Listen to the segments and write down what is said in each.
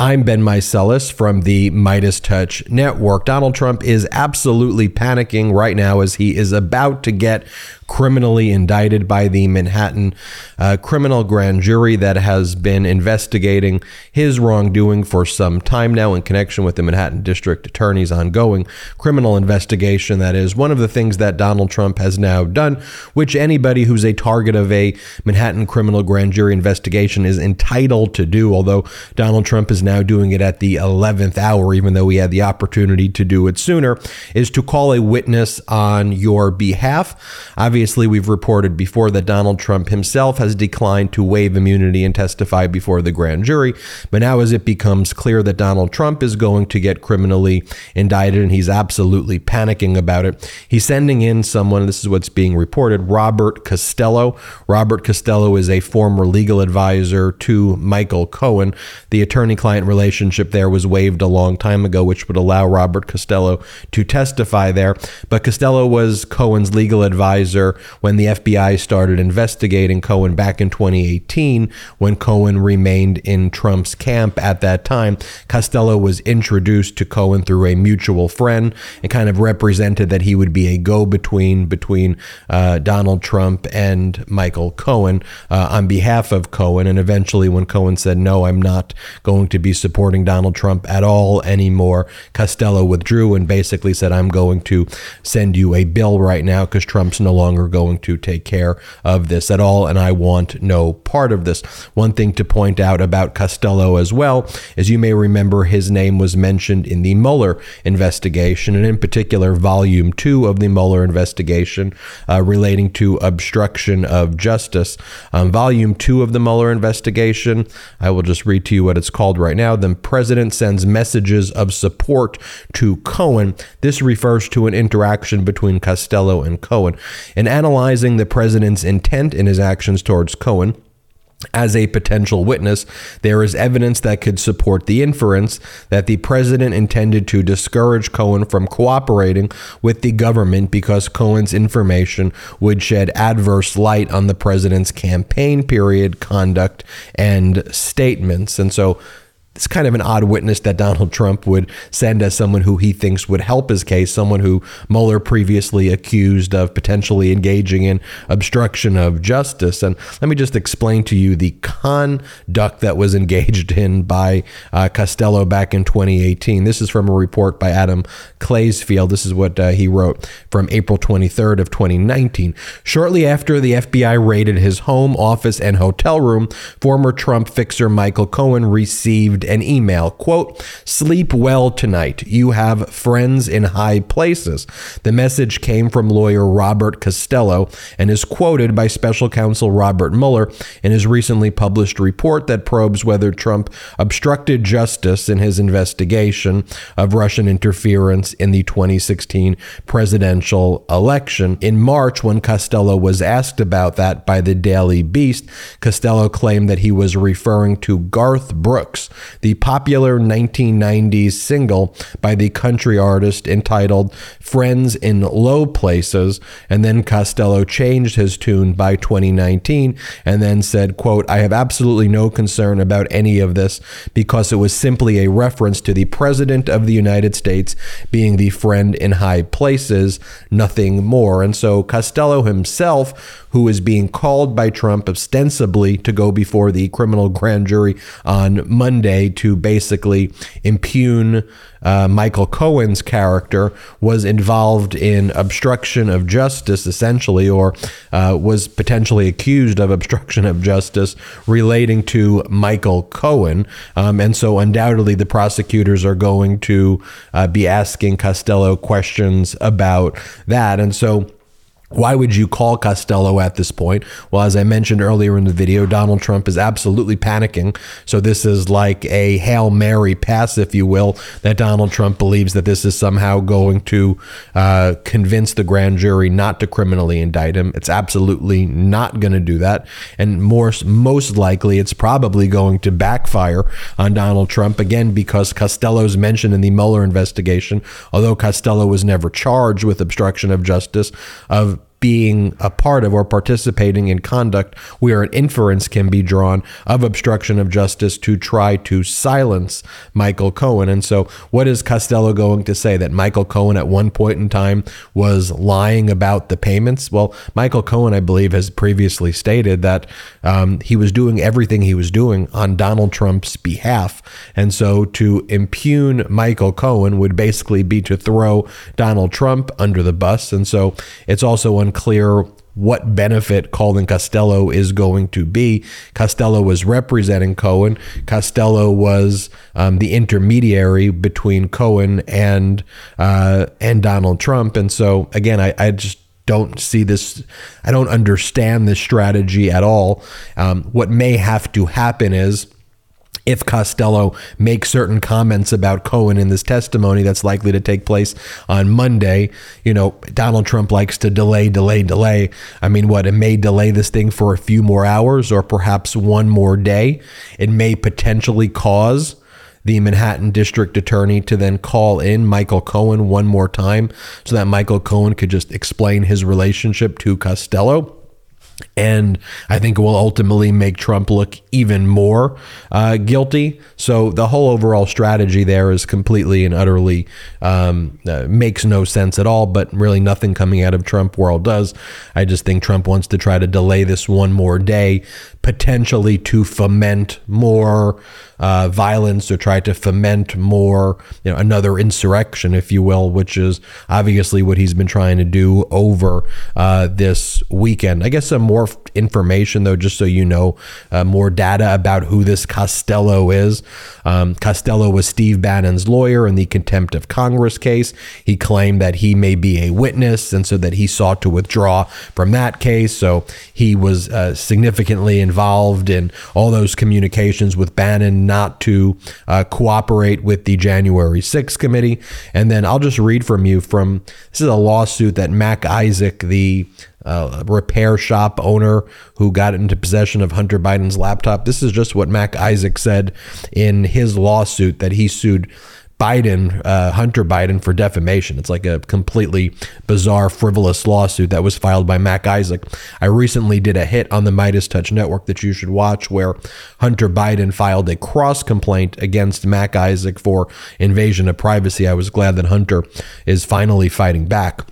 I'm Ben Meiselas from the MeidasTouch Network. Donald Trump is absolutely panicking right now as he is about to get criminally indicted by the Manhattan uh, criminal grand jury that has been investigating his wrongdoing for some time now in connection with the Manhattan District Attorney's ongoing criminal investigation. That is one of the things that Donald Trump has now done, which anybody who's a target of a Manhattan criminal grand jury investigation is entitled to do, although Donald Trump is now doing it at the 11th hour, even though we had the opportunity to do it sooner, is to call a witness on your behalf. Obviously, we've reported before that Donald Trump himself has declined to waive immunity and testify before the grand jury. But now, as it becomes clear that Donald Trump is going to get criminally indicted and he's absolutely panicking about it, he's sending in someone, this is what's being reported, Robert Costello. Robert Costello is a former legal advisor to Michael Cohen. The attorney client relationship there was waived a long time ago, which would allow Robert Costello to testify there. But Costello was Cohen's legal advisor when the FBI started investigating Cohen back in 2018 when Cohen remained in Trump's camp at that time. Costello was introduced to Cohen through a mutual friend and kind of represented that he would be a go between between uh, Donald Trump and Michael Cohen uh, on behalf of Cohen. And eventually, when Cohen said, No, I'm not going to be supporting Donald Trump at all anymore, Costello withdrew and basically said, I'm going to send you a bill right now because Trump's no longer going to take care of this at all, and I want no part of this. One thing to point out about Costello as well, as you may remember, his name was mentioned in the Mueller investigation, and in particular, Volume 2 of the Mueller investigation uh, relating to obstruction of justice. Um, volume 2 of the Mueller investigation, I will just read to you what it's called right now. Now, the president sends messages of support to Cohen. This refers to an interaction between Costello and Cohen. In analyzing the president's intent in his actions towards Cohen, as a potential witness, there is evidence that could support the inference that the president intended to discourage Cohen from cooperating with the government because Cohen's information would shed adverse light on the president's campaign period, conduct, and statements. And so it's kind of an odd witness that Donald Trump would send as someone who he thinks would help his case, someone who Mueller previously accused of potentially engaging in obstruction of justice. And let me just explain to you the conduct that was engaged in by uh, Costello back in 2018. This is from a report by Adam Klasfeld. This is what uh, he wrote from April 23rd of 2019. Shortly after the FBI raided his home, office, and hotel room, former Trump fixer Michael Cohen received received an email, quote, sleep well tonight. You have friends in high places. The message came from lawyer Robert Costello and is quoted by special counsel Robert Mueller in his recently published report that probes whether Trump obstructed justice in his investigation of Russian interference in the 2016 presidential election. In March, when Costello was asked about that by the Daily Beast, Costello claimed that he was referring to Garth Brooks, the popular 1990s single by the country artist entitled Friends in Low Places. And then Costello changed his tune by 2019 and then said, quote, I have absolutely no concern about any of this because it was simply a reference to the President of the United States being the friend in high places, nothing more. And so Costello himself, who is being called by Trump ostensibly to go before the criminal grand jury on Monday to basically impugn uh, Michael Cohen's character, was involved in obstruction of justice, essentially, or uh, was potentially accused of obstruction of justice relating to Michael Cohen. Um, and so, undoubtedly, the prosecutors are going to uh, be asking Costello questions about that. And so, why would you call Costello at this point? Well, as I mentioned earlier in the video, Donald Trump is absolutely panicking. So this is like a Hail Mary pass, if you will, that Donald Trump believes that this is somehow going to uh, convince the grand jury not to criminally indict him. It's absolutely not going to do that. And more, most likely, it's probably going to backfire on Donald Trump again because Costello's mentioned in the Mueller investigation, although Costello was never charged with obstruction of justice, of being a part of or participating in conduct where an inference can be drawn of obstruction of justice to try to silence Michael Cohen. And so, what is Costello going to say? That Michael Cohen at one point in time was lying about the payments? Well, Michael Cohen, I believe, has previously stated that um, he was doing everything he was doing on Donald Trump's behalf. And so, to impugn Michael Cohen would basically be to throw Donald Trump under the bus. And so, it's also unclear what benefit Colin Costello is going to be. Costello was representing Cohen. Costello was um, the intermediary between Cohen and uh, and Donald Trump. And so again, I, I just don't see this. I don't understand this strategy at all. Um, what may have to happen is if Costello makes certain comments about Cohen in this testimony that's likely to take place on Monday, you know, Donald Trump likes to delay, delay, delay. I mean, what? It may delay this thing for a few more hours or perhaps one more day. It may potentially cause the Manhattan district attorney to then call in Michael Cohen one more time so that Michael Cohen could just explain his relationship to Costello. And I think it will ultimately make Trump look even more uh, guilty. So the whole overall strategy there is completely and utterly um, uh, makes no sense at all. But really, nothing coming out of Trump world does. I just think Trump wants to try to delay this one more day, potentially to foment more uh, violence or try to foment more, you know, another insurrection, if you will, which is obviously what he's been trying to do over uh, this weekend. I guess some more information, though, just so you know, uh, more data about who this Costello is. Um, Costello was Steve Bannon's lawyer in the contempt of Congress case. He claimed that he may be a witness, and so that he sought to withdraw from that case. So he was uh, significantly involved in all those communications with Bannon not to uh, cooperate with the January 6th committee. And then I'll just read from you from this is a lawsuit that Mac Isaac, the uh, repair shop owner who got into possession of Hunter Biden's laptop. This is just what Mac Isaac said in his lawsuit that he sued Biden, uh, Hunter Biden, for defamation. It's like a completely bizarre, frivolous lawsuit that was filed by Mac Isaac. I recently did a hit on the MeidasTouch Network that you should watch where Hunter Biden filed a cross complaint against Mac Isaac for invasion of privacy. I was glad that Hunter is finally fighting back.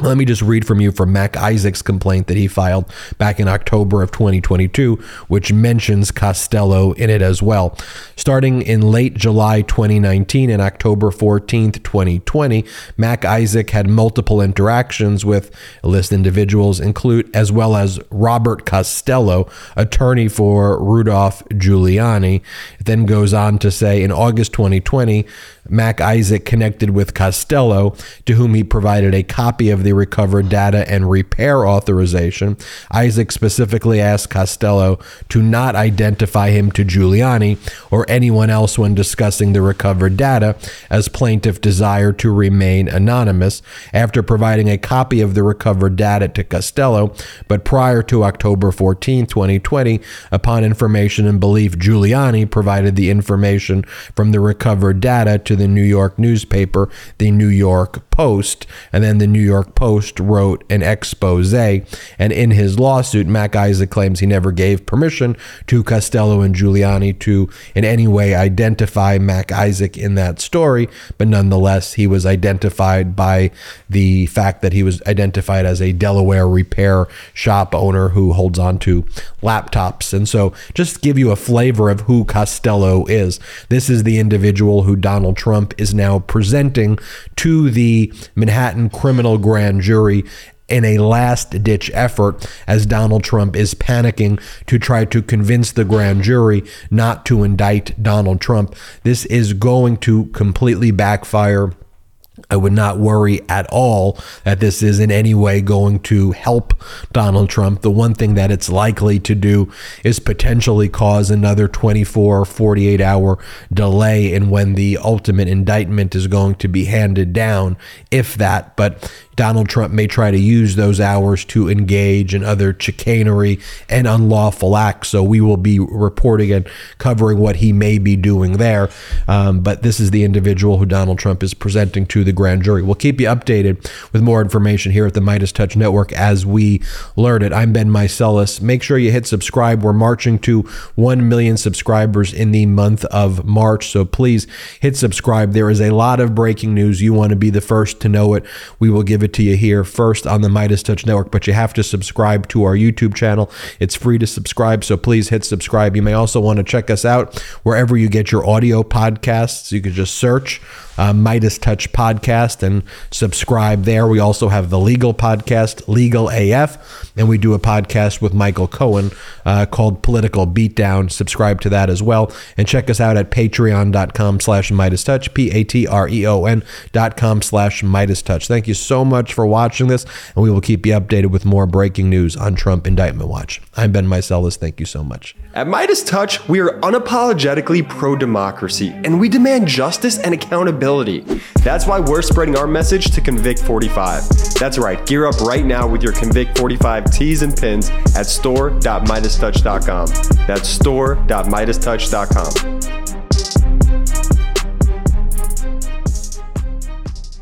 Let me just read from you from Mac Isaac's complaint that he filed back in October of 2022, which mentions Costello in it as well. Starting in late July 2019 and October 14th, 2020, Mac Isaac had multiple interactions with list individuals, include as well as Robert Costello, attorney for Rudolph Giuliani. It then goes on to say in August 2020, Mac Isaac connected with Costello, to whom he provided a copy of the recovered data and repair authorization. Isaac specifically asked Costello to not identify him to Giuliani or anyone else when discussing the recovered data, as plaintiff desired to remain anonymous. After providing a copy of the recovered data to Costello, but prior to October 14, 2020, upon information and belief, Giuliani provided the information from the recovered data to the New York newspaper, the New York Post, and then the New York Post wrote an expose. And in his lawsuit, Mac Isaac claims he never gave permission to Costello and Giuliani to in any way identify Mac Isaac in that story, but nonetheless, he was identified by the fact that he was identified as a Delaware repair shop owner who holds on to laptops. And so, just to give you a flavor of who Costello is. This is the individual who Donald Trump is now presenting to the Manhattan criminal grand jury in a last ditch effort as Donald Trump is panicking to try to convince the grand jury not to indict Donald Trump. This is going to completely backfire I would not worry at all that this is in any way going to help Donald Trump. The one thing that it's likely to do is potentially cause another 24, 48 hour delay in when the ultimate indictment is going to be handed down, if that. But Donald Trump may try to use those hours to engage in other chicanery and unlawful acts. So we will be reporting and covering what he may be doing there. Um, but this is the individual who Donald Trump is presenting to the grand jury. We'll keep you updated with more information here at the MeidasTouch Network as we learn it. I'm Ben Meiselas. Make sure you hit subscribe. We're marching to 1 million subscribers in the month of March. So please hit subscribe. There is a lot of breaking news. You want to be the first to know it. We will give it to you here first on the MeidasTouch Network, but you have to subscribe to our YouTube channel. It's free to subscribe. So please hit subscribe. You may also want to check us out wherever you get your audio podcasts. You can just search uh, MeidasTouch podcast and subscribe there. We also have the legal podcast, Legal AF, and we do a podcast with Michael Cohen uh, called Political Beatdown. Subscribe to that as well. And check us out at patreon.com slash MeidasTouch, P-A-T-R-E-O-N dot com slash MeidasTouch. Thank you so much for watching this, and we will keep you updated with more breaking news on Trump Indictment Watch. I'm Ben Meiselas. Thank you so much. At MeidasTouch, we are unapologetically pro-democracy, and we demand justice and accountability that's why we're spreading our message to Convict 45. That's right, gear up right now with your Convict 45 tees and pins at store.meidastouch.com. That's store.meidastouch.com.